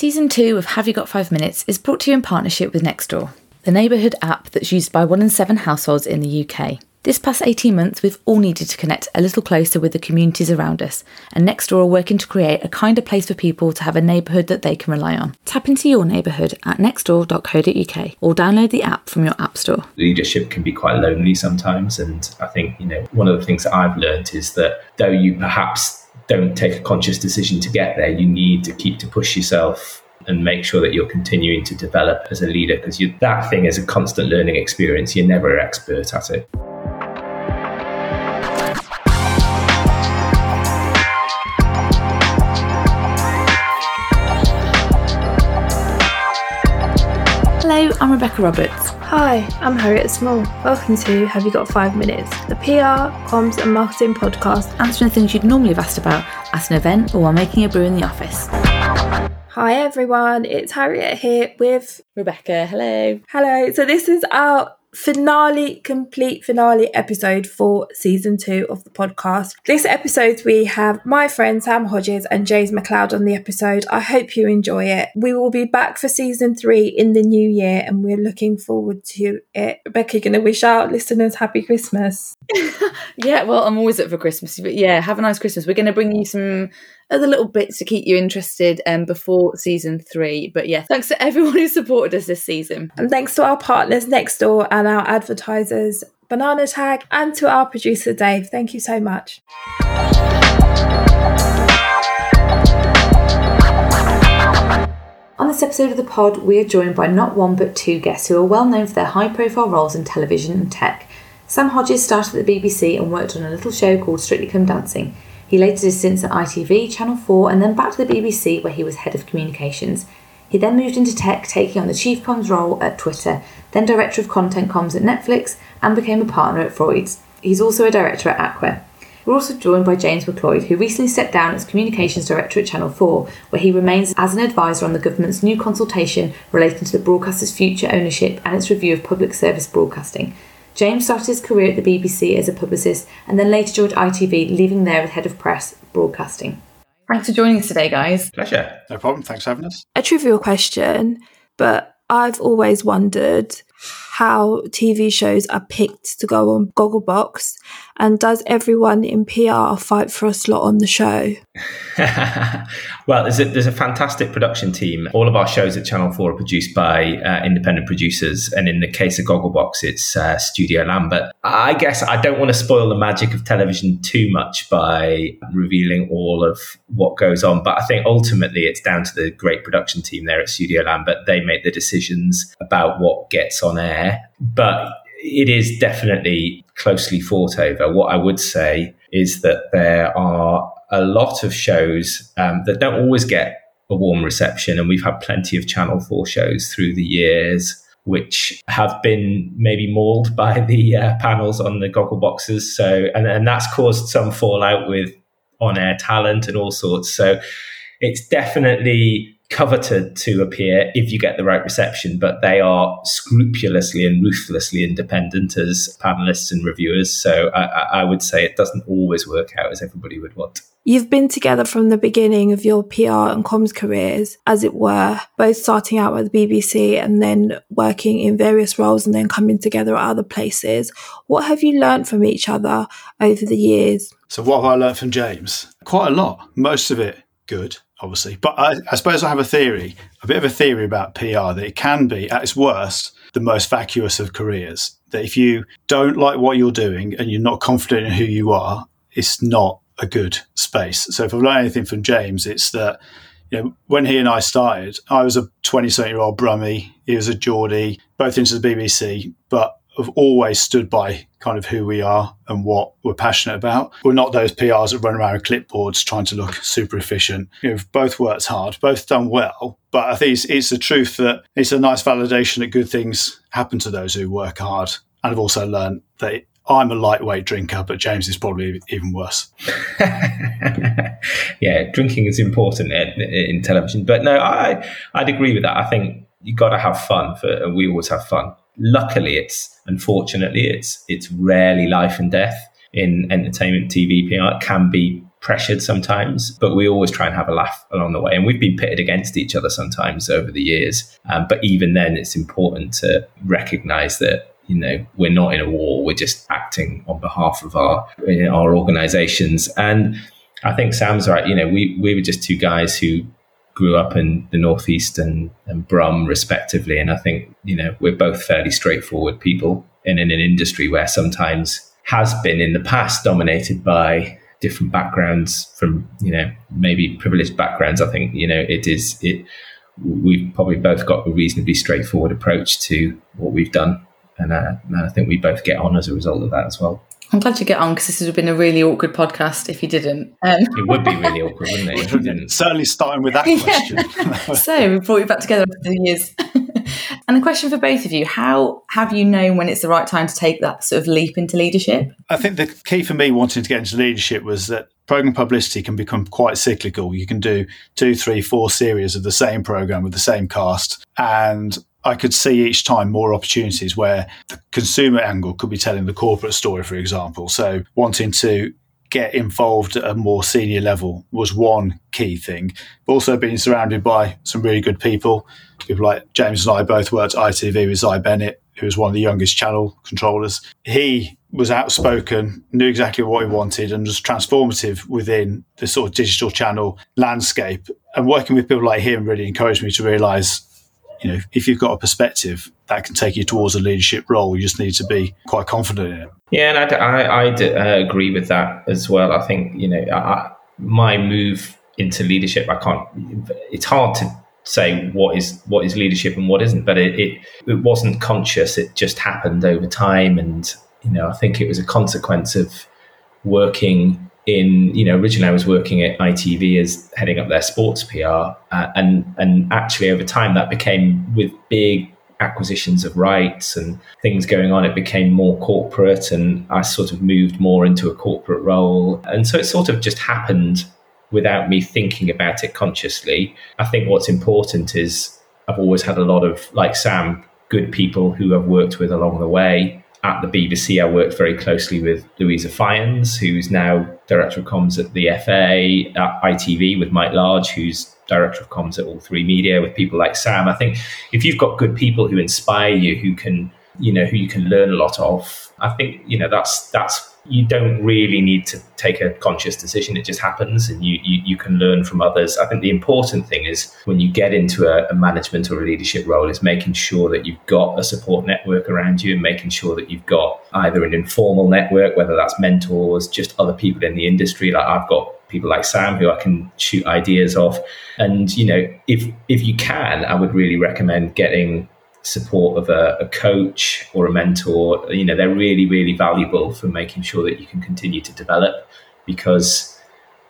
Season 2 of Have You Got 5 Minutes is brought to you in partnership with Nextdoor, the neighbourhood app that's used by one in seven households in the UK. This past 18 months, we've all needed to connect a little closer with the communities around us, and Nextdoor are working to create a kinder place for people to have a neighbourhood that they can rely on. Tap into your neighbourhood at nextdoor.co.uk or download the app from your app store. Leadership can be quite lonely sometimes, and I think, you know, one of the things that I've learned is that though you perhaps don't take a conscious decision to get there, you need to keep to push yourself and make sure that you're continuing to develop as a leader because that thing is a constant learning experience. You're never an expert at it. Hello, I'm Rebecca Roberts. Hi, I'm Harriet Small. Welcome to Have You Got Five Minutes, the PR, comms, and marketing podcast, answering things you'd normally have asked about at an event or while making a brew in the office. Hi everyone, it's Harriet here with Rebecca. Hello. Hello. So this is our finale, complete finale episode for season two of the podcast. This episode, we have my friend Sam Hodges and James McLeod on the episode. I hope you enjoy it. We will be back for season three in the new year and we're looking forward to it. Rebecca, you're going to wish our listeners happy Christmas. yeah, well, I'm always up for Christmas, but yeah, have a nice Christmas. We're going to bring you some other little bits to keep you interested um, before season three. But yeah, thanks to everyone who supported us this season. And thanks to our partners Nextdoor and our advertisers, Bananatag, and to our producer Dave. Thank you so much. On this episode of the pod, we are joined by not one but two guests who are well known for their high profile roles in television and tech. Sam Hodges started at the BBC and worked on a little show called Strictly Come Dancing. He later did stints at ITV, Channel 4, and then back to the BBC where he was head of communications. He then moved into tech, taking on the chief comms role at Twitter, then director of content comms at Netflix, and became a partner at Freud's. He's also a director at Aqua. We're also joined by James McLeod, who recently stepped down as communications director at Channel 4, where he remains as an advisor on the government's new consultation relating to the broadcaster's future ownership and its review of public service broadcasting. James started his career at the BBC as a publicist and then later joined ITV, leaving there as head of press broadcasting. Thanks for joining us today, guys. Pleasure. No problem. Thanks for having us. A trivial question, but I've always wondered how TV shows are picked to go on Gogglebox, and does everyone in PR fight for a slot on the show? well, there's a, there's a fantastic production team. All of our shows at Channel 4 are produced by uh, independent producers, and in the case of Gogglebox, it's uh, Studio Lambert. I guess I don't want to spoil the magic of television too much by revealing all of what goes on, but I think ultimately it's down to the great production team there at Studio Lambert. They make the decisions about what gets on air but it is definitely closely fought over. What I would say is that there are a lot of shows um, that don't always get a warm reception, and we've had plenty of Channel 4 shows through the years which have been maybe mauled by the uh, panels on the goggle boxes. So, and, and that's caused some fallout with on air talent and all sorts. So, it's definitely coveted to appear if you get the right reception, but they are scrupulously and ruthlessly independent as panelists and reviewers. So I, I, would say it doesn't always work out as everybody would want. You've been together from the beginning of your PR and comms careers, as it were, both starting out at the BBC and then working in various roles and then coming together at other places. What have you learned from each other over the years? So, what have I learned from James? Quite a lot. Most of it good obviously. But I, I, suppose I have a theory, a bit of a theory about PR that it can be, at its worst, the most vacuous of careers. That if you don't like what you're doing and you're not confident in who you are, it's not a good space. So if I've learned anything from James, it's that you know, when he and I started, I was a 20 something year old Brummie. He was a Geordie, both into the BBC, but have always stood by kind of who we are and what we're passionate about. We're not those PRs that run around with clipboards trying to look super efficient. We've both worked hard, both done well, but I think it's, it's the truth that it's a nice validation that good things happen to those who work hard. And I've also learned that I'm a lightweight drinker, but James is probably even worse. yeah, drinking is important in, in, television, but no, I I'd agree with that. I think you got to have fun. For we always have fun luckily, it's unfortunately it's it's rarely life and death in entertainment TV PR. It can be pressured sometimes, but we always try and have a laugh along the way. And we've been pitted against each other sometimes over the years. Um, but even then, it's important to recognize that you know we're not in a war we're just acting on behalf of our you know, our organizations and i think sam's right you know we we were just two guys who grew up in the northeast and, and brum respectively. And i think you know we're both fairly straightforward people and in an industry where sometimes has been in the past dominated by different backgrounds from you know maybe privileged backgrounds. I think you know it is it we've probably both got a reasonably straightforward approach to what we've done. And, uh, and I think we both get on as a result of that as well. I'm glad you get on because this would have been a really awkward podcast if you didn't. Um, it would be really awkward, wouldn't it? If you didn't. Certainly starting with that question. so we brought you back together after the years. and a question for both of you: How have you known when it's the right time to take that sort of leap into leadership? I think the key for me wanting to get into leadership was that program publicity can become quite cyclical. You can do two, three, four series of the same program with the same cast, and I could see each time more opportunities where the consumer angle could be telling the corporate story, for example. So wanting to get involved at a more senior level was one key thing. Also being surrounded by some really good people. People like James and I both worked at ITV with Zai Bennett, who was one of the youngest channel controllers. He was outspoken, knew exactly what he wanted, and was transformative within the sort of digital channel landscape. And working with people like him really encouraged me to realize you know, if you've got a perspective that can take you towards a leadership role, you just need to be quite confident in it. Yeah, and I, I, I uh, agree with that as well. I think, you know, I, my move into leadership, I can't, it's hard to say what is what is leadership and what isn't, but it, it, it wasn't conscious. It just happened over time. And, you know, I think it was a consequence of working in you know originally I was working at ITV as heading up their sports PR, uh, and and actually over time that became with big acquisitions of rights and things going on, it became more corporate, and I sort of moved more into a corporate role, and so it sort of just happened without me thinking about it consciously. I think what's important is I've always had a lot of like Sam, good people who I've worked with along the way at the BBC, I worked very closely with Louisa Fyans, who's now Director of Comms at the FA, at ITV with Mike Large, who's Director of Comms at All3Media, with people like Sam. I think if you've got good people who inspire you, who can, you know, who you can learn a lot of, I think, you know, that's that's you don't really need to take a conscious decision. It just happens and you, you, you can learn from others. I think the important thing is when you get into a, a, management or a leadership role is making sure that you've got a support network around you and making sure that you've got either an informal network, whether that's mentors, just other people in the industry. Like I've got people like Sam who I can shoot ideas off. And, you know, if if you can, I would really recommend getting support of a, a, coach or a mentor, you know, they're really, really valuable for making sure that you can continue to develop because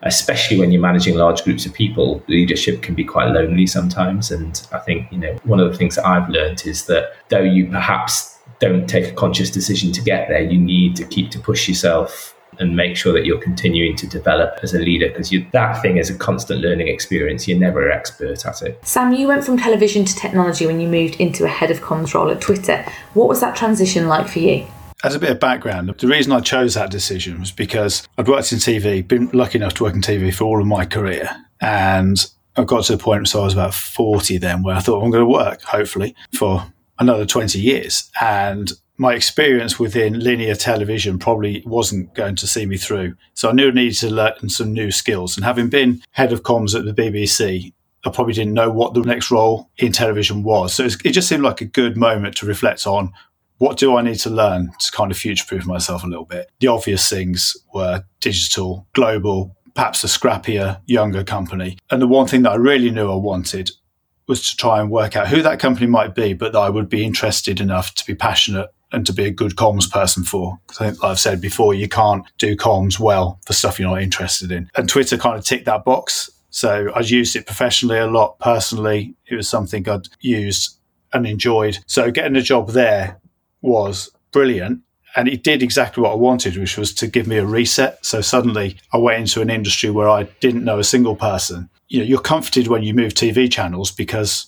especially when you're managing large groups of people, leadership can be quite lonely sometimes. And I think, you know, one of the things that I've learned is that though you perhaps don't take a conscious decision to get there, you need to keep to push yourself and make sure that you're continuing to develop as a leader because that thing is a constant learning experience. You're never an expert at it. Sam, you went from television to technology when you moved into a head of comms role at Twitter. What was that transition like for you? As a bit of background, the reason I chose that decision was because I'd worked in TV, been lucky enough to work in TV for all of my career. And I got to the point, so I was about 40 then, where I thought I'm going to work, hopefully, for another 20 years. And my experience within linear television probably wasn't going to see me through. So I knew I needed to learn some new skills. And having been head of comms at the BBC, I probably didn't know what the next role in television was. So it just seemed like a good moment to reflect on what do I need to learn to kind of future proof myself a little bit. The obvious things were digital, global, perhaps a scrappier, younger company. And the one thing that I really knew I wanted was to try and work out who that company might be, but that I would be interested enough to be passionate and to be a good comms person for. Because like I've said before, you can't do comms well for stuff you're not interested in. And Twitter kind of ticked that box. So I used it professionally a lot. Personally, it was something I'd used and enjoyed. So getting a job there was brilliant. And it did exactly what I wanted, which was to give me a reset. So suddenly I went into an industry where I didn't know a single person. You know, you're comforted when you move TV channels because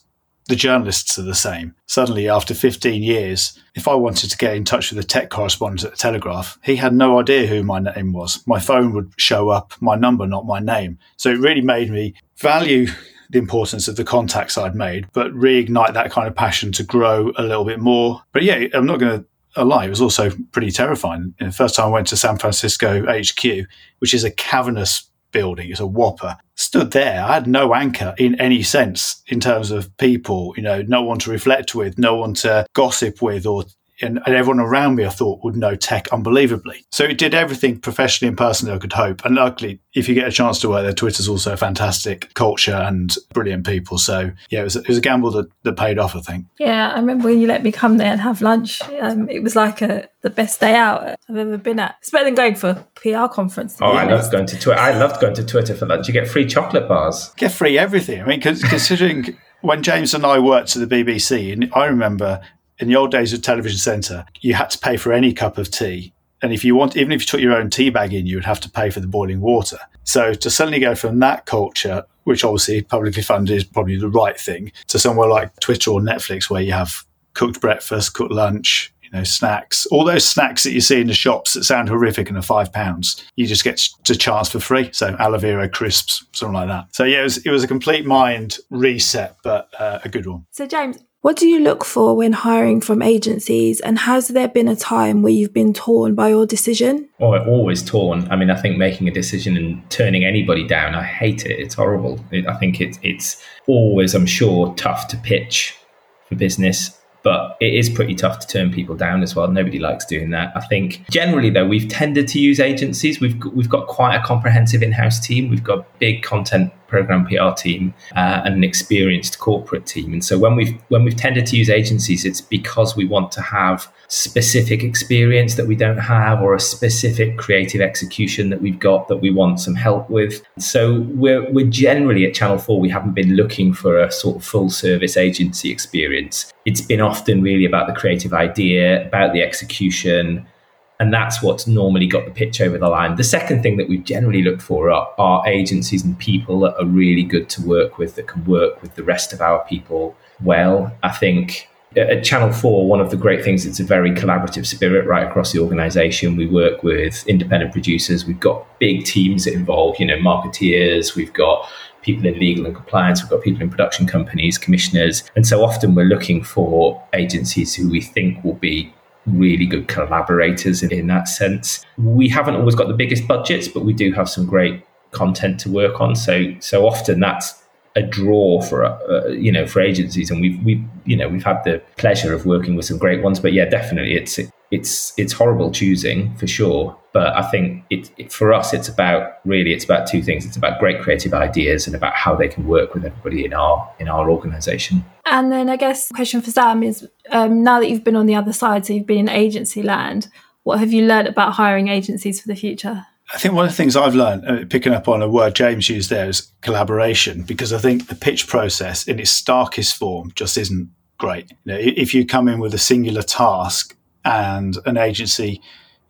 the journalists are the same. Suddenly, after 15 years, if I wanted to get in touch with the tech correspondent at the Telegraph, he had no idea who my name was. My phone would show up my number, not my name. So it really made me value the importance of the contacts I'd made, but reignite that kind of passion to grow a little bit more. But yeah, I'm not going to lie. It was also pretty terrifying. the first time I went to San Francisco HQ, which is a cavernous building, it's a whopper, stood there. I had no anchor in any sense in terms of people, you know, no one to reflect with, no one to gossip with or and, and, everyone around me, I thought, would know tech unbelievably. So it did everything professionally and personally I could hope. And luckily, if you get a chance to work there, Twitter's also a fantastic culture and brilliant people. So yeah, it was, it was a gamble that, that paid off, I think. Yeah, I remember when you let me come there and have lunch. Um, it was like a, the best day out I've ever been at. It's better than going for a PR conference. Oh, I loved going to Twitter. I loved going to Twitter for lunch. You get free chocolate bars. Get free everything. I mean, considering when James and I worked at the BBC, and I remember in the old days of Television Centre, you had to pay for any cup of tea. And if you want, even if you took your own tea bag in, you would have to pay for the boiling water. So to suddenly go from that culture, which obviously publicly funded is probably the right thing, to somewhere like Twitter or Netflix where you have cooked breakfast, cooked lunch, you know, snacks, all those snacks that you see in the shops that sound horrific and are five pounds, you just get to chance for free. So aloe vera crisps, something like that. So yeah, it was, it was a complete mind reset, but uh, a good one. So James, what do you look for when hiring from agencies, and has there been a time where you've been torn by your decision? Oh, always torn. I mean, I think making a decision and turning anybody down, I hate it. It's horrible. I think it's it's always, I'm sure, tough to pitch for business but it is pretty tough to turn people down as well. Nobody likes doing that. I think generally though, we've tended to use agencies. We've we've got quite a comprehensive in-house team. We've got big content program PR team uh, and an experienced corporate team. And so when we've when we've tended to use agencies, it's because we want to have specific experience that we don't have or a specific creative execution that we've got that we want some help with. So we're we're generally at Channel 4 we haven't been looking for a sort of full service agency experience. It's been often really about the creative idea, about the execution, and that's what's normally got the pitch over the line. The second thing that we've generally looked for are, are, agencies and people that are really good to work with, that can work with the rest of our people well. I think uh, at Channel 4, one of the great things, it's a very collaborative spirit right across the organization. We work with independent producers. We've got big teams involved, you know, marketeers. We've got people in legal and compliance. We've got people in production companies, commissioners. And so often we're looking for agencies who we think will be really good collaborators in, in that sense. We haven't always got the biggest budgets, but we do have some great content to work on. So so often that's a draw for uh, you know for agencies, and we've we you know we've had the pleasure of working with some great ones. But yeah, definitely it's it's it's horrible choosing for sure. But I think it, it, for us, it's about really it's about two things. It's about great creative ideas and about how they can work with everybody in our in our organisation. And then I guess the question for Sam is um, now that you've been on the other side, so you've been in agency land. What have you learned about hiring agencies for the future? I think one of the things I've learned, uh, picking up on a word James used there, is collaboration, because I think the pitch process in its starkest form just isn't great. You know, if you come in with a singular task and an agency,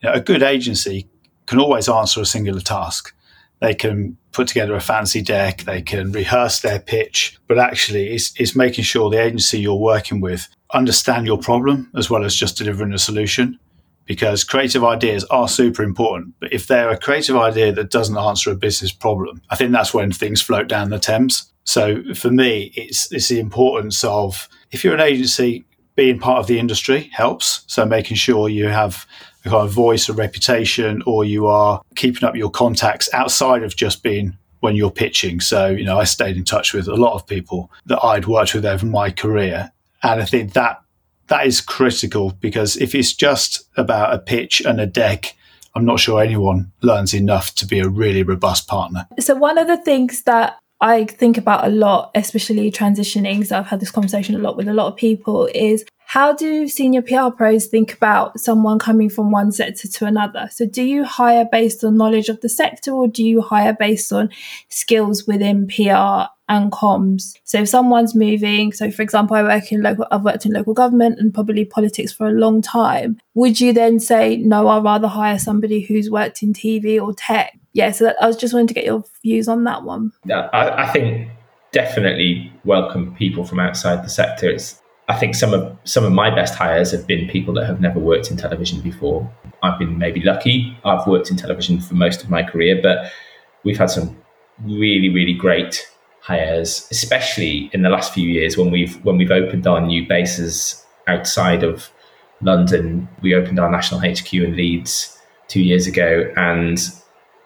you know, a good agency can always answer a singular task. They can put together a fancy deck, they can rehearse their pitch, but actually it's, it's making sure the agency you're working with understand your problem as well as just delivering a solution because creative ideas are super important. But if they're a creative idea that doesn't answer a business problem, I think that's when things float down the Thames. So for me, it's it's the importance of if you're an agency, being part of the industry helps. So making sure you have a kind of voice, a reputation, or you are keeping up your contacts outside of just being when you're pitching. So, you know, I stayed in touch with a lot of people that I'd worked with over my career. And I think that that is critical because if it's just about a pitch and a deck, I'm not sure anyone learns enough to be a really robust partner. So, one of the things that I think about a lot, especially transitioning, so I've had this conversation a lot with a lot of people, is how do senior PR pros think about someone coming from one sector to another? So, do you hire based on knowledge of the sector or do you hire based on skills within PR and comms. So if someone's moving, so for example, I work in local, I've worked in local government and probably politics for a long time. Would you then say, no, I'd rather hire somebody who's worked in TV or tech? Yeah, so that, I was just wanting to get your views on that one. I, I think definitely welcome people from outside the sector. It's I think some of some of my best hires have been people that have never worked in television before. I've been maybe lucky. I've worked in television for most of my career, but we've had some really, really great hires, especially in the last few years when we've when we've opened our new bases outside of London. We opened our national HQ in Leeds two years ago, and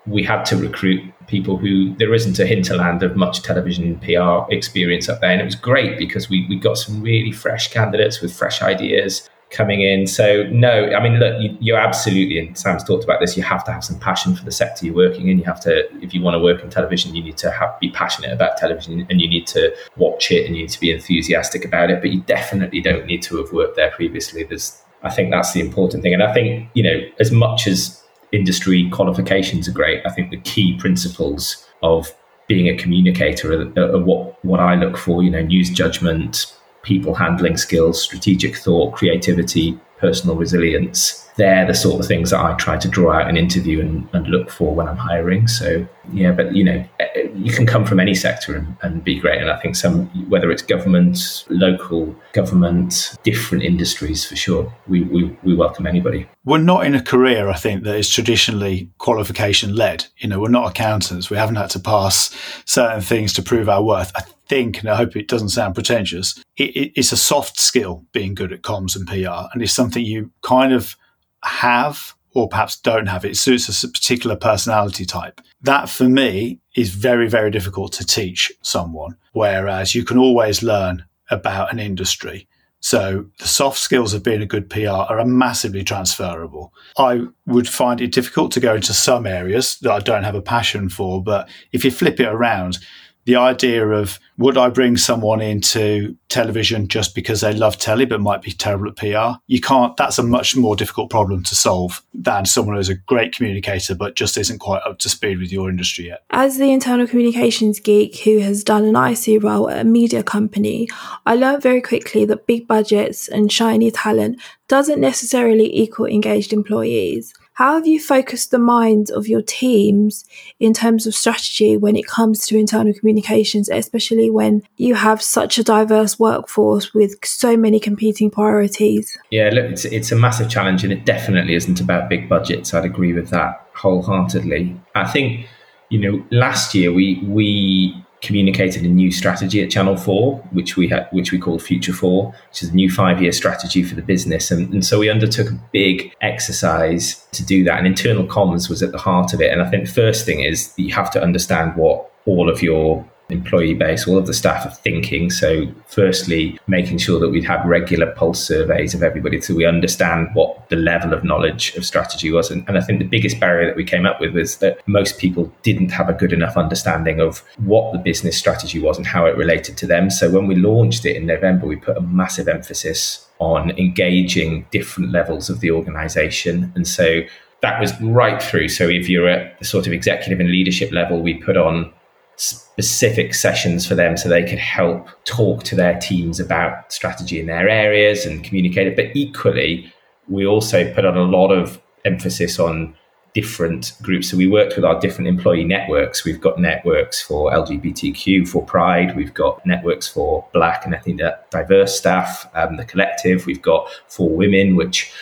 we had to recruit people who there isn't a hinterland of much television PR experience up there. And it was great because we, we got some really fresh candidates with fresh ideas coming in. So, no, I mean, look, you, you absolutely, and Sam's talked about this, you have to have some passion for the sector you're working in. You have to, if you want to work in television, you need to have, be passionate about television and you need to watch it and you need to be enthusiastic about it. But you definitely don't need to have worked there previously. There's, I think that's the important thing. And I think, you know, as much as industry qualifications are great, I think the key principles of being a communicator are, are what, what I look for, you know, news judgment, people handling skills, strategic thought, creativity, personal resilience. They're the sort of things that I try to draw out an interview and, and look for when I'm hiring. So, yeah, but you know, eh, eh, you can come from any sector and, and be great. And I think some, whether it's government, local government, different industries for sure, we, we, we welcome anybody. We're not in a career, I think, that is traditionally qualification led. You know, we're not accountants. We haven't had to pass certain things to prove our worth. I think, and I hope it doesn't sound pretentious, it, it, it's a soft skill being good at comms and PR, and it's something you kind of have or perhaps don't have. It suits a particular personality type. That for me is very, very difficult to teach someone, whereas you can always learn about an industry. So the soft skills of being a good PR are massively transferable. I would find it difficult to go into some areas that I don't have a passion for, but if you flip it around, the idea of would I bring someone into television just because they love telly but might be terrible at PR? You can't, that's a much more difficult problem to solve than someone who's a great communicator but just isn't quite up to speed with your industry yet. As the internal communications geek who has done an IC role at a media company, I learned very quickly that big budgets and shiny talent doesn't necessarily equal engaged employees. How have you focused the minds of your teams in terms of strategy when it comes to internal communications, especially when you have such a diverse workforce with so many competing priorities? Yeah, look, it's, it's a massive challenge and it definitely isn't about big budgets. I'd agree with that wholeheartedly. I think, you know, last year we, we communicated a new strategy at Channel Four, which we had, which we called Future Four, which is a new five-year strategy for the business. And, and, so we undertook a big exercise to do that. And internal comms was at the heart of it. And I think the first thing is you have to understand what all of your employee base, all of the staff are thinking. So, firstly, making sure that we'd have regular pulse surveys of everybody so we understand what the level of knowledge of strategy was. And, and, I think the biggest barrier that we came up with was that most people didn't have a good enough understanding of what the business strategy was and how it related to them. So, when we launched it in November, we put a massive emphasis on engaging different levels of the organization. And so, that was right through. So, if you're at the sort of executive and leadership level, we put on specific sessions for them so they could help talk to their teams about strategy in their areas and communicate it. But equally, we also put on a lot of emphasis on different groups. So we worked with our different employee networks. We've got networks for LGBTQ, for Pride. We've got networks for Black and I ethnic diverse staff, um, the collective. We've got for women, which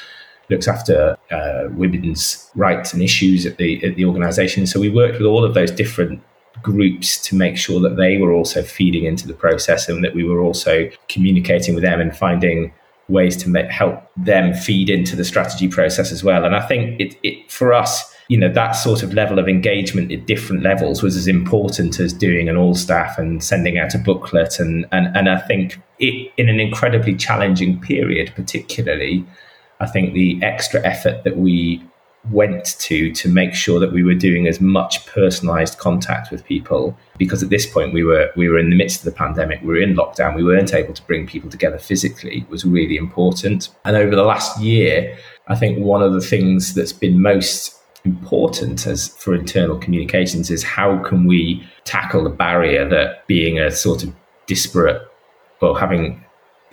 looks after uh, women's rights and issues at the at the organisation. So we worked with all of those different groups to make sure that they were also feeding into the process and that we were also communicating with them and finding ways to make, help them feed into the strategy process as well. And I think it, it for us, you know, that sort of level of engagement at different levels was as important as doing an all staff and sending out a booklet. And, and, and I think it, in an incredibly challenging period, particularly, I think the extra effort that we went to to make sure that we were doing as much personalized contact with people. Because at this point we were we were in the midst of the pandemic we were in lockdown we weren't able to bring people together physically was really important. And over the last year i think one of the things that's been most important as for internal communications is how can we tackle the barrier that being a sort of disparate well having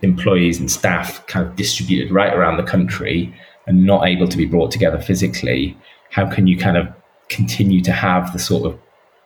employees and staff kind of distributed right around the country and not able to be brought together physically, how can you kind of continue to have the sort of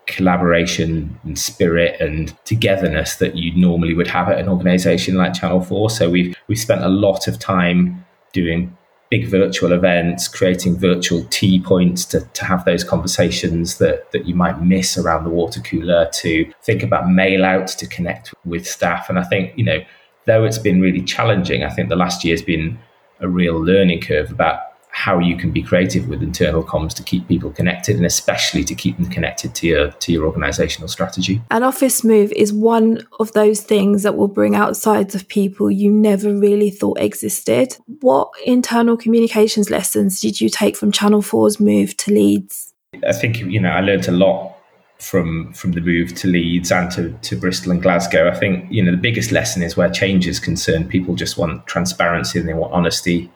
collaboration and spirit and togetherness that you normally would have at an organization like Channel 4. So we've we've spent a lot of time doing big virtual events, creating virtual tea points to, to have those conversations that, that you might miss around the water cooler, to think about mail outs to connect with staff. And I think, you know, though it's been really challenging, I think the last year has been a real learning curve about how you can be creative with internal comms to keep people connected and especially to keep them connected to your to your organizational strategy. An office move is one of those things that will bring out sides of people you never really thought existed. What internal communications lessons did you take from Channel 4's move to Leeds? I think you know I learned a lot from from the move to Leeds and to, to Bristol and Glasgow. I think you know the biggest lesson is where change is concerned. People just want transparency and they want honesty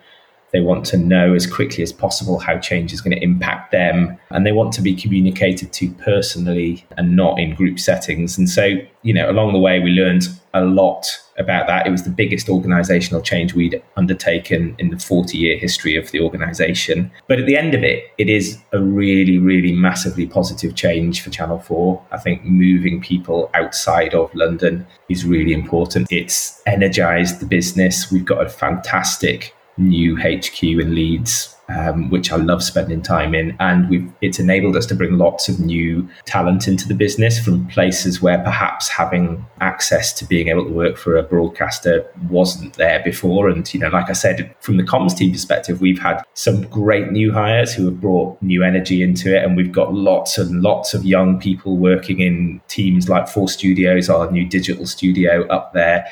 they want to know as quickly as possible how change is going to impact them. And they want to be communicated to personally and not in group settings. And so, you know, along the way, we learned a lot about that. It was the biggest organizational change we'd undertaken in the 40 year history of the organization. But at the end of it, it is a really, really massively positive change for Channel 4. I think moving people outside of London is really important. It's energized the business. We've got a fantastic new HQ in Leeds, um, which I love spending time in. And it's enabled us to bring lots of new talent into the business from places where perhaps having access to being able to work for a broadcaster wasn't there before. And, you know, like I said, from the comms team perspective, we've had some great new hires who have brought new energy into it. And we've got lots and lots of young people working in teams like Four Studios, our new digital studio up there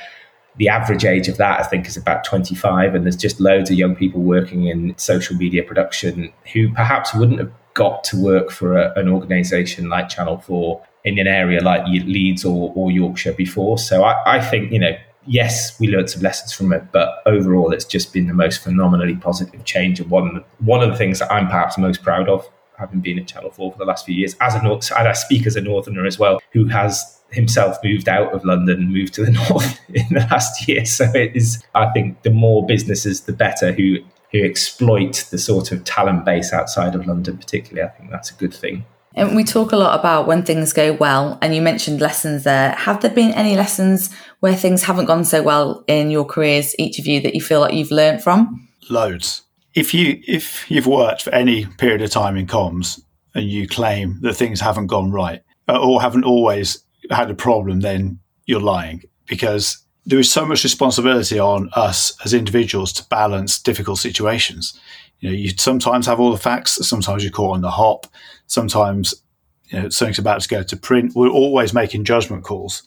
the average age of that, I think, is about 25. And there's just loads of young people working in social media production who perhaps wouldn't have got to work for a, an organization like Channel 4 in an area like Leeds or, or Yorkshire before. So I, I think, you know, yes, we learned some lessons from it, but overall, it's just been the most phenomenally positive change. And one, one of the things that I'm perhaps most proud of, having been at Channel 4 for the last few years, as a, North, and I speak as a Northerner as well, who has himself moved out of London and moved to the north in the last year. So it is, I think, the more businesses, the better who who exploit the sort of talent base outside of London, particularly. I think that's a good thing. And we talk a lot about when things go well, and you mentioned lessons there. Have there been any lessons where things haven't gone so well in your careers, each of you, that you feel like you've learned from? Loads. If you if you've worked for any period of time in comms and you claim that things haven't gone right uh, or haven't always had a problem, then you're lying because there is so much responsibility on us as individuals to balance difficult situations. You know, you sometimes have all the facts, sometimes you're caught on the hop, sometimes you know something's about to go to print. We're always making judgment calls,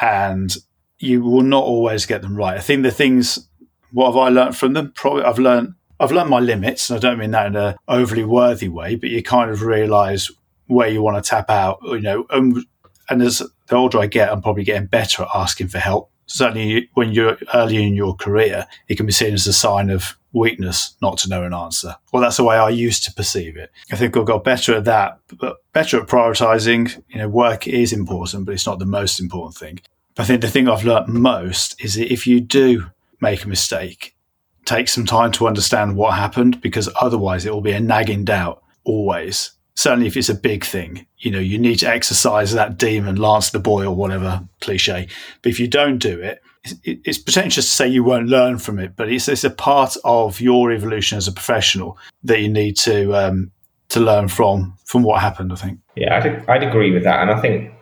and you will not always get them right. I think the things. What have I learned from them? Probably I've learned I've learned my limits, and I don't mean that in an overly worthy way, but you kind of realise where you want to tap out. You know, and and as the older I get, I'm probably getting better at asking for help. Certainly, when you're early in your career, it can be seen as a sign of weakness not to know an answer. Well, that's the way I used to perceive it. I think I've got better at that, but better at prioritizing. You know, work is important, but it's not the most important thing. I think the thing I've learned most is that if you do make a mistake, take some time to understand what happened because otherwise it will be a nagging doubt always certainly if it's a big thing, you know, you need to exercise that demon, lance the boy, or whatever cliche. But if you don't do it, it's pretentious to say you won't learn from it, but it's, it's a part of your evolution as a professional that you need to um, to learn from from what happened. I think. Yeah, I'd, I'd agree with that, and I think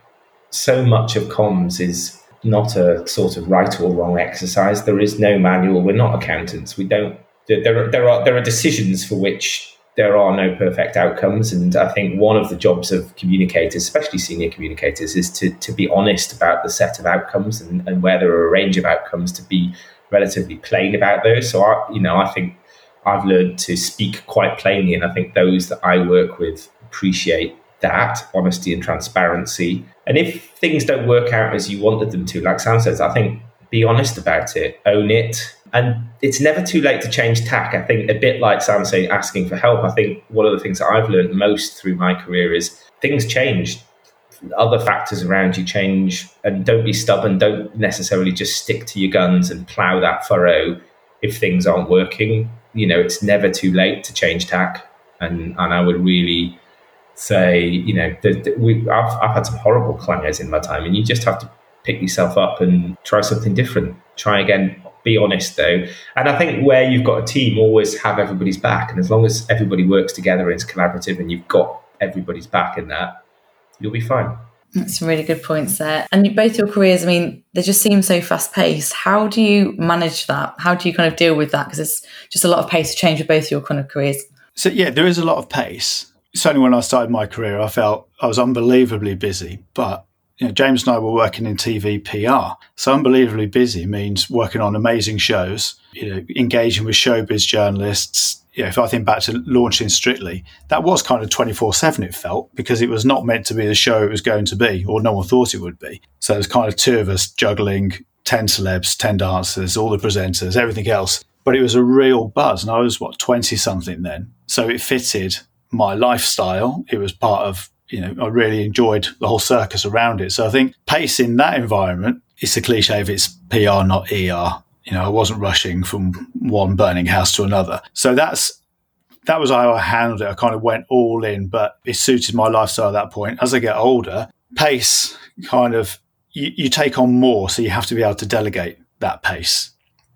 so much of comms is not a sort of right or wrong exercise. There is no manual. We're not accountants. We don't. There, there are there are decisions for which there are no perfect outcomes. And I think one of the jobs of communicators, especially senior communicators, is to, to be honest about the set of outcomes and, and where there are a range of outcomes to be relatively plain about those. So, I, you know, I think I've learned to speak quite plainly. And I think those that I work with appreciate that honesty and transparency. And if things don't work out as you wanted them to, like Sam says, I think be honest about it, own it, and it's never too late to change tack. I think a bit like Sam saying asking for help. I think one of the things that I've learned most through my career is things change. Other factors around you change, and don't be stubborn. Don't necessarily just stick to your guns and plow that furrow if things aren't working. You know, it's never too late to change tack, and and I would really say, you know, the, the, we, I've, I've had some horrible clangers in my time, and you just have to pick yourself up and try something different. Try again. Be honest though, and I think where you've got a team, always have everybody's back, and as long as everybody works together and is collaborative, and you've got everybody's back in that, you'll be fine. That's some really good points there. And both your careers, I mean, they just seem so fast paced. How do you manage that? How do you kind of deal with that? Because it's just a lot of pace to change with both your kind of careers. So yeah, there is a lot of pace. Certainly when I started my career, I felt I was unbelievably busy. But you know, James and I were working in TV PR. So unbelievably busy means working on amazing shows, you know, engaging with showbiz journalists, yeah, if I think back to launching Strictly, that was kind of 24 7, it felt, because it was not meant to be the show it was going to be, or no one thought it would be. So it was kind of two of us juggling 10 celebs, 10 dancers, all the presenters, everything else. But it was a real buzz. And I was, what, 20 something then. So it fitted my lifestyle. It was part of, you know, I really enjoyed the whole circus around it. So I think pace in that environment, it's a cliche if it's PR, not ER you know, I wasn't rushing from one burning house to another. So that's that was how I handled it. I kind of went all in, but it suited my lifestyle at that point. As I get older, pace kind of you, you take on more, so you have to be able to delegate that pace.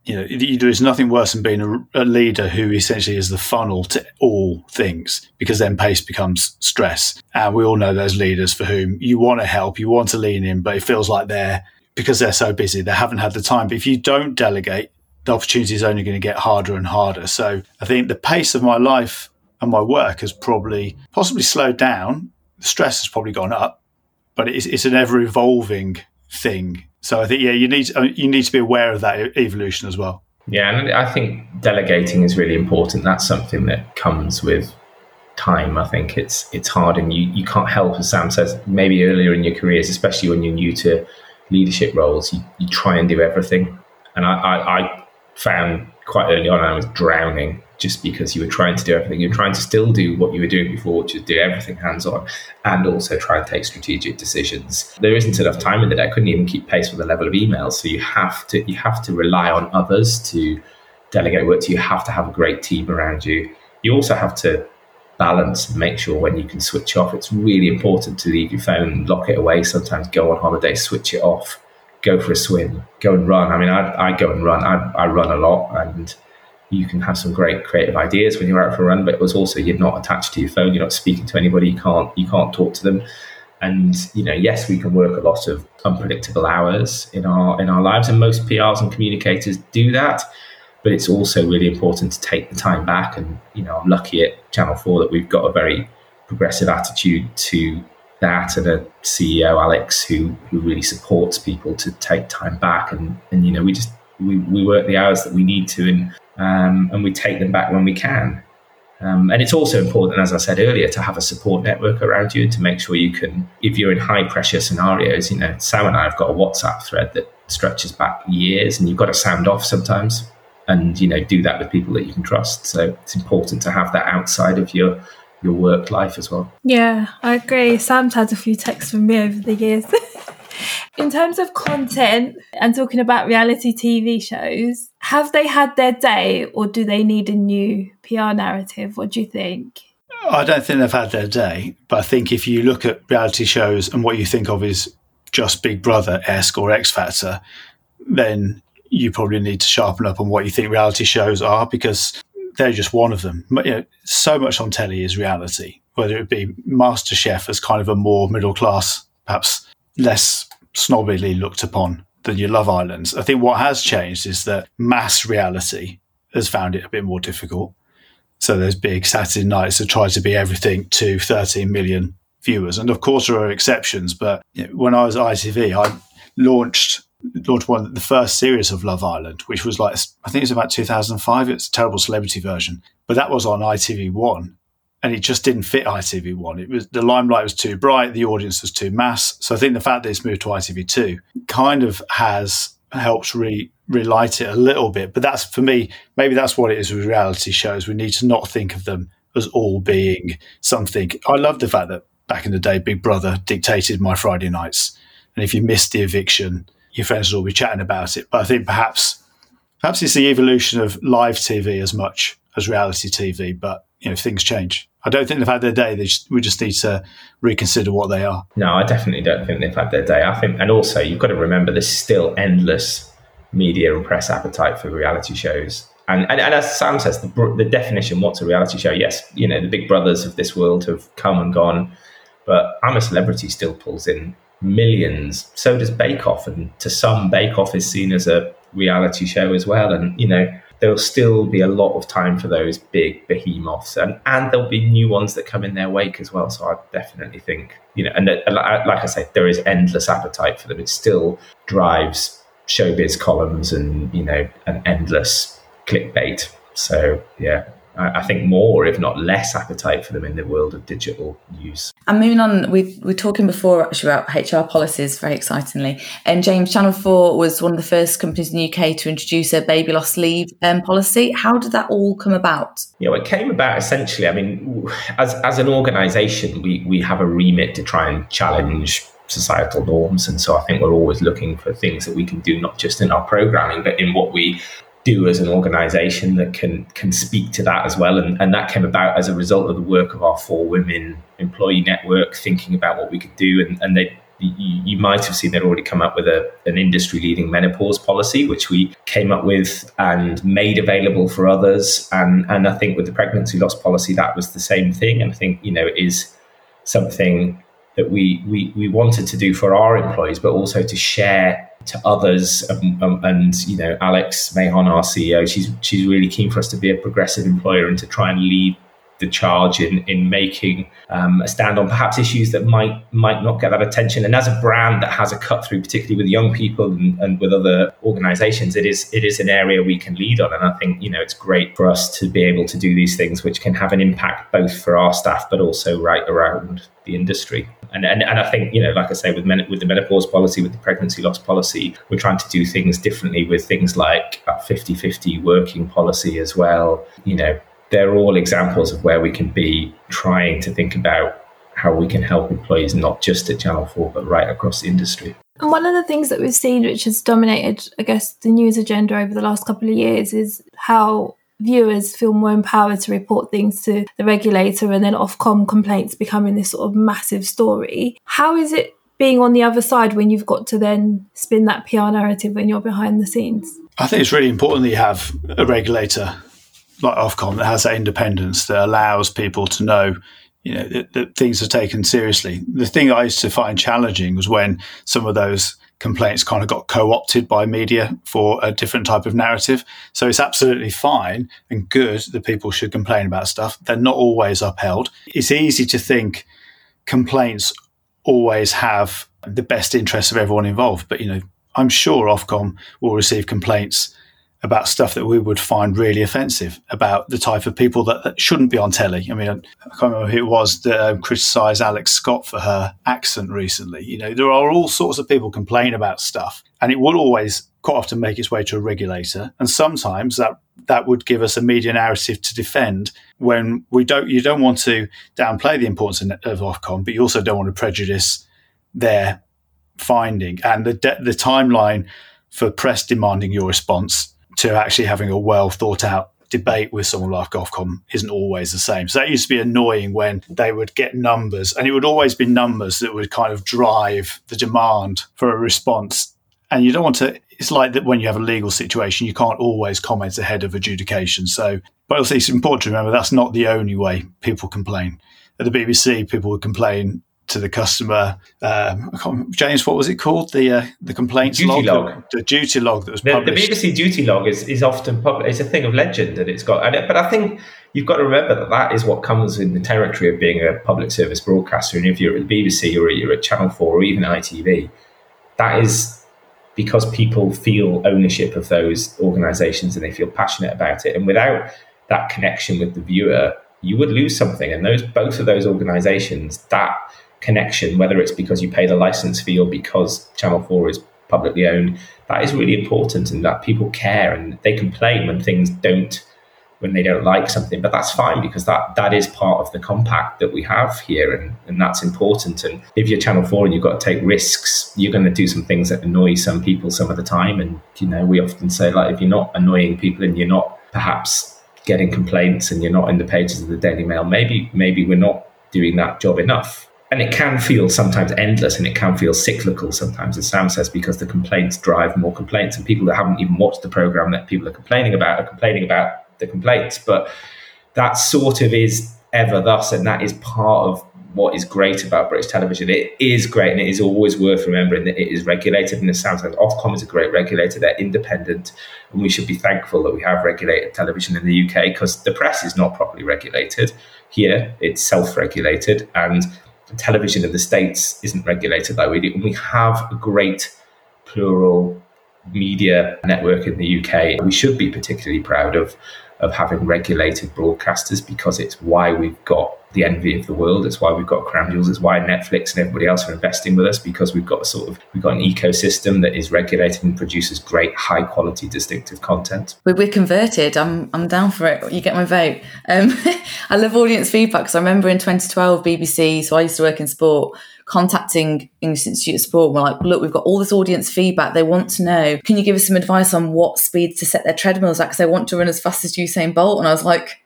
You know, there's nothing worse than being a, a leader who essentially is the funnel to all things, because then pace becomes stress. And we all know those leaders for whom you want to help, you want to lean in, but it feels like they're because they're so busy, they haven't had the time. But if you don't delegate, the opportunity is only going to get harder and harder. So I think the pace of my life and my work has probably possibly slowed down. The stress has probably gone up, but it's, it's an ever evolving thing. So I think yeah, you need uh, you need to be aware of that evolution as well. Yeah, and I think delegating is really important. That's something that comes with time. I think it's it's hard, and you you can't help, as Sam says, maybe earlier in your careers, especially when you're new to leadership roles, you, you try and do everything. And I, I, I found quite early on I was drowning just because you were trying to do everything. You're trying to still do what you were doing before, which is do everything hands on and also try and take strategic decisions. There isn't enough time in the day. I couldn't even keep pace with the level of emails. So you have to you have to rely on others to delegate work to. You have to have a great team around you. You also have to balance and make sure when you can switch off. It's really important to leave your phone, lock it away. Sometimes go on holiday, switch it off, go for a swim, go and run. I mean, I, I go and run. I, I run a lot, and you can have some great creative ideas when you're out for a run. But it was also you're not attached to your phone. You're not speaking to anybody. You can't you can't talk to them. And you know, yes, we can work a lot of unpredictable hours in our in our lives, and most PRs and communicators do that but it's also really important to take the time back. And you know, I'm lucky at Channel Four that we've got a very progressive attitude to that, and a CEO Alex who who really supports people to take time back. And and you know, we just we, we work the hours that we need to, and um, and we take them back when we can. Um, and it's also important, as I said earlier, to have a support network around you to make sure you can, if you're in high pressure scenarios, you know, Sam and I have got a WhatsApp thread that stretches back years and you've got to sound off sometimes and you know do that with people that you can trust so it's important to have that outside of your your work life as well. Yeah i agree. Sam's had a few texts from me over the years. In terms of content and talking about reality tv shows have they had their day or do they need a new pr narrative? What do you think? I don't think they've had their day, but I think if you look at reality shows and what you think of is just Big Brother esque or X Factor, then you probably need to sharpen up on what you think reality shows are because they're just one of them. You know, so much on telly is reality, whether it be MasterChef as kind of a more middle class, perhaps less snobbily looked upon than your Love Islands. I think what has changed is that mass reality has found it a bit more difficult. So there's big Saturday nights that try to be everything to 13 million viewers. And of course, there are exceptions. But you know, when I was ITV, I launched launched one the first series of Love Island, which was like I think it was about 2005. It's a terrible celebrity version, but that was on ITV One, and it just didn't fit ITV One. It was the limelight was too bright, the audience was too mass. So I think the fact that it's moved to ITV Two kind of has helped re relight it a little bit. But that's for me, maybe that's what it is with reality shows. We need to not think of them as all being something. I love the fact that back in the day, Big Brother dictated my Friday nights. And if you missed the eviction, your friends will all be chatting about it. But I think perhaps perhaps it's the evolution of live TV as much as reality TV. But you know, things change. I don't think they've had their day. Just, we just need to reconsider what they are. No, I definitely don't think they've had their day. I think, and also you've got to remember there's still endless media and press appetite for reality shows. And, and, and as Sam says, the, the definition, what's a reality show? Yes, you know, the big brothers of this world have come and gone, but I'm a Celebrity still pulls in millions. So does Bake Off. And to some, Bake Off is seen as a reality show as well. And, you know, there'll still be a lot of time for those big behemoths, and and there'll be new ones that come in their wake as well. So I definitely think you know, and uh, uh, like I say, there is endless appetite for them. It still drives showbiz columns and you know, an endless clickbait. So yeah, I think more, if not less, appetite for them in the world of digital news. And moving on, we were talking before actually about HR policies very excitingly. And James, Channel 4 was one of the first companies in the UK to introduce a baby loss leave um, policy. How did that all come about? Yeah, it came about essentially, I mean, as, as an organisation, we, we have a remit to try and challenge societal norms. And so I think we're always looking for things that we can do, not just in our programming, but in what we do as an organization that can can speak to that as well. And, and that came about as a result of the work of our four women employee network thinking about what we could do. And, and they you, might have seen they'd already come up with a, an industry leading menopause policy which we came up with and made available for others. And and I think with the pregnancy loss policy that was the same thing. And I think you know it is something that we we we wanted to do for our employees but also to share to others. Um, and you know, Alex Mahon, our CEO, she's she's really keen for us to be a progressive employer and to try and lead the charge in in making um, a stand on perhaps issues that might might not get that attention. And as a brand that has a cut through, particularly with young people and, and, with other organisations, it is it is an area we can lead on. And I think you know it's great for us to be able to do these things, which can have an impact both for our staff but also right around the industry. And, and, and I think, you know, like I say, with, men, with the menopause policy, with the pregnancy loss policy, we're trying to do things differently with things like a 50 50 working policy as well. You know, they're all examples of where we can be trying to think about how we can help employees, not just at Channel 4, but right across the industry. And one of the things that we've seen, which has dominated, I guess, the news agenda over the last couple of years, is how viewers feel more empowered to report things to the regulator and then Ofcom complaints becoming this sort of massive story. How is it being on the other side when you've got to then spin that PR narrative when you're behind the scenes? I think it's really important that you have a regulator like Ofcom that has that independence that allows people to know you know that, that, things are taken seriously. The thing I used to find challenging was when some of those complaints kind of got co-opted by media for a different type of narrative. So it's absolutely fine and good that people should complain about stuff. They're not always upheld. It's easy to think complaints always have the best interests of everyone involved, but you know, I'm sure Ofcom will receive complaints about stuff that we would find really offensive about the type of people that, that shouldn't be on telly. I mean, I can't remember who it was that um, criticised Alex Scott for her accent recently. You know, there are all sorts of people complain about stuff, and it will always quite often make its way to a regulator, and sometimes that that would give us a media narrative to defend when we don't. You don't want to downplay the importance of, of Ofcom, but you also don't want to prejudice their finding and the de- the timeline for press demanding your response to actually having a well thought out debate with someone like Ofcom isn't always the same. So that used to be annoying when they would get numbers, and it would always be numbers that would kind of drive the demand for a response. And you don't want to. It's like that when you have a legal situation, you can't always comment ahead of adjudication. So, but also it's important to remember that's not the only way people complain. At the BBC, people would complain to the customer. Um, James, what was it called? The uh, the complaints duty log, log. The, the, duty log that was the, published. The BBC duty log is, is often public. It's a thing of legend that it's got. It, but I think you've got to remember that that is what comes in the territory of being a public service broadcaster. And if you're at the BBC or you're at Channel Four or even ITV, that is because people feel ownership of those organisations and they feel passionate about it. And without that connection with the viewer, you would lose something. And those both of those organisations that connection, whether it's because you pay the license fee or because Channel 4 is publicly owned, that is really important and that people care and they complain when things don't when they don't like something. But that's fine because that that is part of the compact that we have here and, and that's important. And if you're channel 4 and you've got to take risks you're going to do some things that annoy some people some of the time. And you know we often say like if you're not annoying people and you're not perhaps getting complaints and you're not in the pages of the Daily Mail, maybe maybe we're not doing that job enough. And it can feel sometimes endless and it can feel cyclical sometimes, as Sam says, because the complaints drive more complaints. And people that haven't even watched the program that people are complaining about are complaining about the complaints. But that sort of is ever thus. And that is part of what is great about British television. It is great and it is always worth remembering that it is regulated. And it sounds like Ofcom is a great regulator. They're independent. And we should be thankful that we have regulated television in the UK because the press is not properly regulated. Here, it's self regulated. And television in the States isn't regulated do. And we have a great plural media network in the UK. We should be particularly proud of of having regulated broadcasters because it's why we've got the envy of the world. It's why we've got Crown Jewels. It's why Netflix and everybody else are investing with us because we've got a sort of we've got an ecosystem that is regulated and produces great, high quality, distinctive content. We're, converted. I'm I'm down for it. You get my vote. Um, I love audience feedback because I remember in 2012 BBC. So I used to work in sport contacting English Institute of Sport. We're like, look, we've got all this audience feedback. They want to know, can you give us some advice on what speeds to set their treadmills at? Because they want to run as fast as Usain Bolt. And I was like,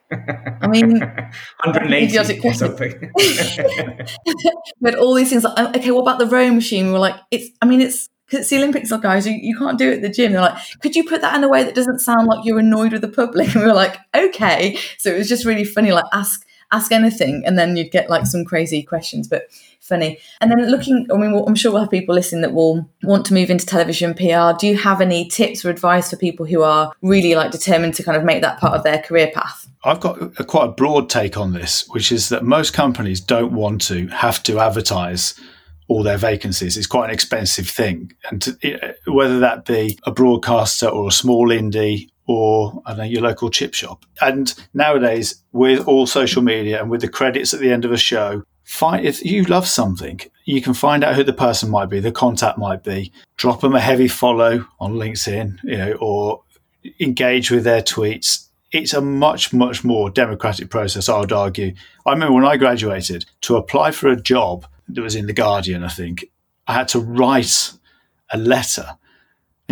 I mean, 180 or something. but all these things like, okay, what about the row machine? We're like, it's, I mean, it's, it's the Olympics, guys. You, you can't do it at the gym. They're like, could you put that in a way that doesn't sound like you're annoyed with the public? And we were like, okay. So it was just really funny. Like, ask ask anything, and then you'd get like some crazy questions. But funny. And then looking, I mean, I'm sure we'll have people listening that will want to move into television PR. Do you have any tips or advice for people who are really like determined to kind of make that part of their career path? I've got a, quite a broad take on this, which is that most companies don't want to have to advertise all their vacancies. It's quite an expensive thing. And to, whether that be a broadcaster or a small indie or I don't know, your local chip shop. And nowadays, with all social media and with the credits at the end of a show, find if you love something, you can find out who the person might be, the contact might be, drop them a heavy follow on LinkedIn, you know, or engage with their tweets. It's a much, much more democratic process, I would argue. I remember when I graduated to apply for a job that was in The Guardian, I think, I had to write a letter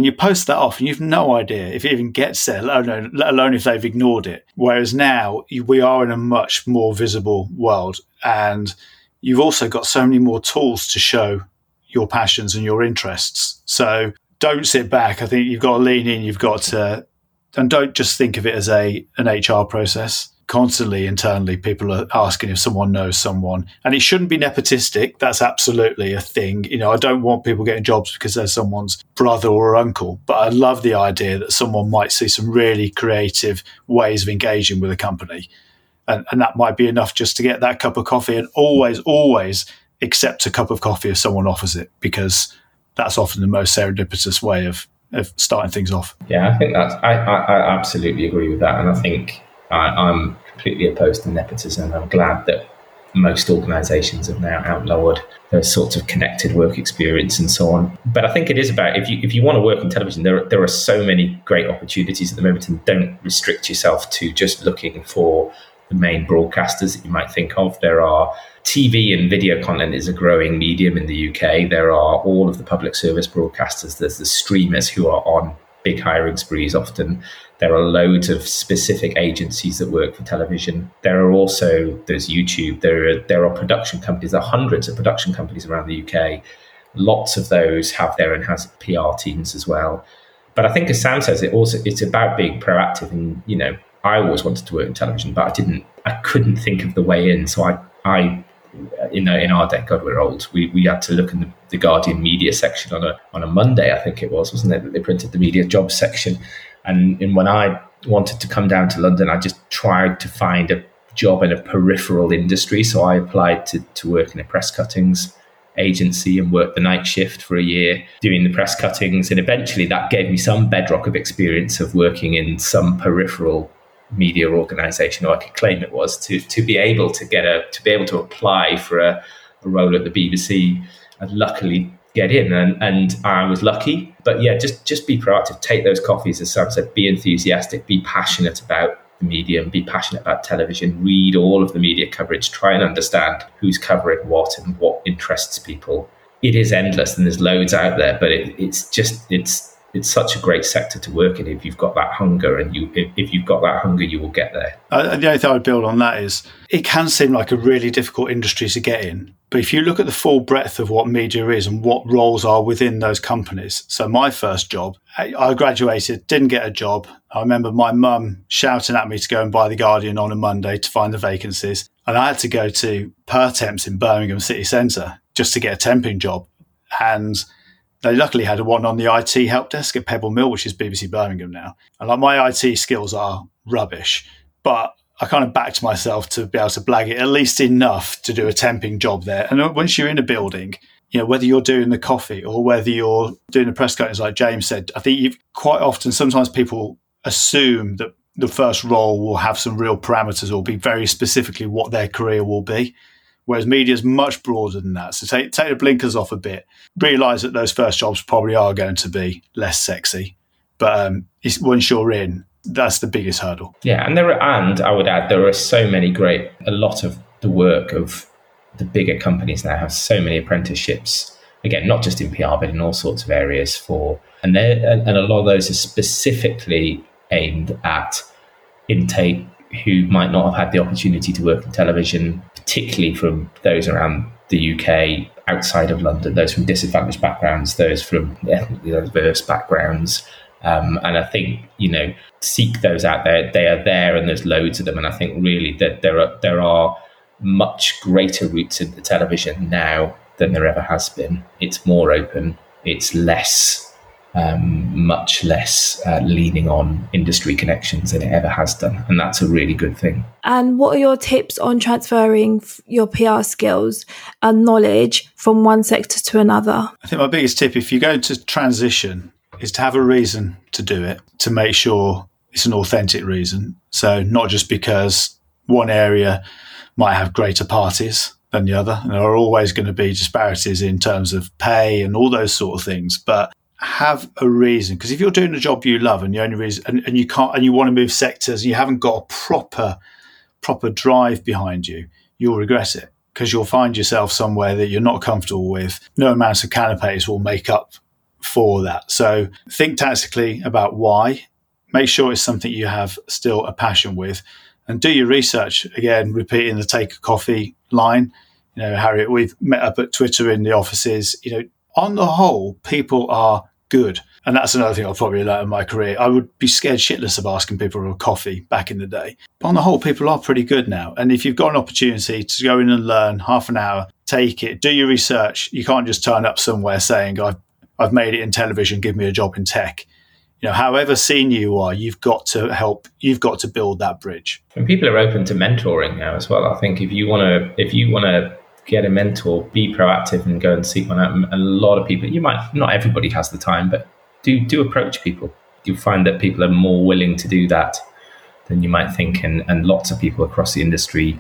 and you post that off and you've no idea if it even gets there, let alone, let alone if they've ignored it. Whereas now we are in a much more visible world and you've also got so many more tools to show your passions and your interests. So don't sit back. I think you've got to lean in. You've got to, and don't just think of it as a an HR process constantly internally people are asking if someone knows someone. And it shouldn't be nepotistic. That's absolutely a thing. You know i don't want people getting jobs because they're someone's brother or uncle. But i love the idea that someone might see some really creative ways of engaging with a company. And, and that might be enough just to get that cup of coffee and always always accept a cup of coffee if someone offers it because that's often the most serendipitous way of of starting things off. Yeah, I think that's I, I, I absolutely agree with that, and I think uh, I, am completely opposed to nepotism. I'm glad that most organisations have now outlawed those sorts of connected work experience and so on. But I think it is about if you if you want to work in television, there there are so many great opportunities at the moment, and don't restrict yourself to just looking for the main broadcasters that you might think of. There are TV and video content is a growing medium in the UK. There are all of the public service broadcasters. There's the streamers who are on big hiring sprees often. There are loads of specific agencies that work for television. There are also there's YouTube. There are there are production companies. There are hundreds of production companies around the UK. Lots of those have their in-house PR teams as well. But I think, as Sam says, it also it's about being proactive. And you know, I always wanted to work in television, but I didn't. I couldn't think of the way in. So I I in in our day, God, we're old. We we had to look in the, the, Guardian media section on a on a Monday, I think it was, wasn't it? That they printed the media jobs section, and, and when I wanted to come down to London, I just tried to find a job in a peripheral industry. So I applied to, to work in a press cuttings agency and worked the night shift for a year doing the press cuttings. And eventually that gave me some bedrock of experience of working in some peripheral media organization, or I could claim it was, to, to be able to get a, to be able to apply for a, a role at the BBC. And luckily get in and, and I was lucky. But yeah, just just be proactive, take those coffees, as Sam said, be enthusiastic, be passionate about the medium, be passionate about television, read all of the media coverage, try and understand who's covering what and what interests people. It is endless and there's loads out there, but it, it's just it's it's such a great sector to work in. If you've got that hunger and you if, if you've got that hunger you will get there. Uh, the only thing i'd build on that is it can seem like a really difficult industry to get in but if you look at the full breadth of what media is and what roles are within those companies. So my first job i graduated didn't get a job. I remember my mum shouting at me to go and buy the guardian on a monday to find the vacancies and i had to go to pertemps in birmingham city centre just to get a temping job. And they luckily had a one on the IT help desk at Pebble Mill, which is BBC Birmingham now. And like my IT skills are rubbish, but I kind of backed myself to be able to blag it at least enough to do a temping job there. And uh, once you're in a building, you know, whether you're doing the coffee or whether you're doing the press cuttings, like James said, I think you've quite often, sometimes people assume that the first role will have some real parameters or be very specifically what their career will be. Whereas media is much broader than that. So take, take the blinkers off a bit. Realize that those first jobs probably are going to be less sexy. But um, once you're in, that's the biggest hurdle. Yeah, and there are, and I would add there are so many great. A lot of the work of the bigger companies now have so many apprenticeships. Again, not just in PR, but in all sorts of areas for, and and a lot of those are specifically aimed at intake who might not have had the opportunity to work in television, particularly from those around the UK outside of London, those from disadvantaged backgrounds, those from ethnically diverse backgrounds. Um, and I think you know seek those out there. They are there, and there's loads of them. And I think really that there are there are much greater routes into television now than there ever has been. It's more open. It's less um, much less uh, leaning on industry connections than it ever has done. And that's a really good thing. And what are your tips on transferring your PR skills and knowledge from one sector to another? I think my biggest tip, if you're going to transition, is to have a reason to do it, to make sure it's an authentic reason. So, not just because one area might have greater parties than the other. And there are always going to be disparities in terms of pay and all those sort of things. But have a reason because if you're doing a job you love and the only reason and, and you can't and you want to move sectors and you haven't got a proper proper drive behind you you'll regret it because you'll find yourself somewhere that you're not comfortable with. No amount of canapes will make up for that. So think tactically about why. Make sure it's something you have still a passion with and do your research again repeating the take a coffee line. You know harriet we've met up at twitter in the offices. You know on the whole people are good. And that's another thing I've probably learned in my career. I would be scared shitless of asking people for a coffee back in the day. But on the whole, people are pretty good now. And if you've got an opportunity to go in and learn half an hour, take it, do your research. You can't just turn up somewhere saying, I've, I've made it in television, give me a job in tech. You know, however senior you are, you've got to help, you've got to build that bridge. And people are open to mentoring now as well. I think if you want to, if you want to get a mentor, be proactive and go and seek one out. a lot of people, you might, not everybody has the time, but do, do approach people. You'll find that people are more willing to do that than you might think. And, and lots of people across the industry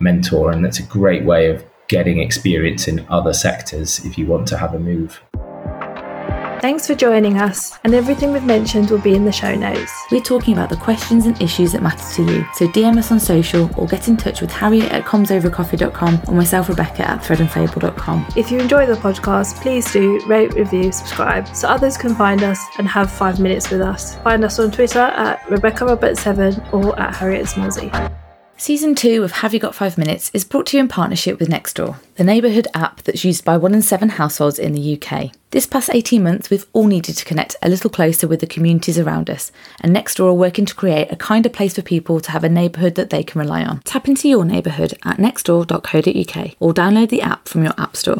mentor. And that's a great way of getting experience in other sectors if you want to have a move. Thanks for joining us, and everything we've mentioned will be in the show notes. We're talking about the questions and issues that matter to you, so DM us on social or get in touch with Harriet at comsovercoffee.com or myself, Rebecca, at threadandfable.com. If you enjoy the podcast, please do rate, review, subscribe so others can find us and have five minutes with us. Find us on Twitter at Rebecca Robert7 or at Harriet Smallsy. Season 2 of Have You Got 5 Minutes is brought to you in partnership with Nextdoor, the neighbourhood app that's used by one in seven households in the UK. This past 18 months, we've all needed to connect a little closer with the communities around us, and Nextdoor are working to create a kinder place for people to have a neighbourhood that they can rely on. Tap into your neighbourhood at nextdoor.co.uk or download the app from your App Store.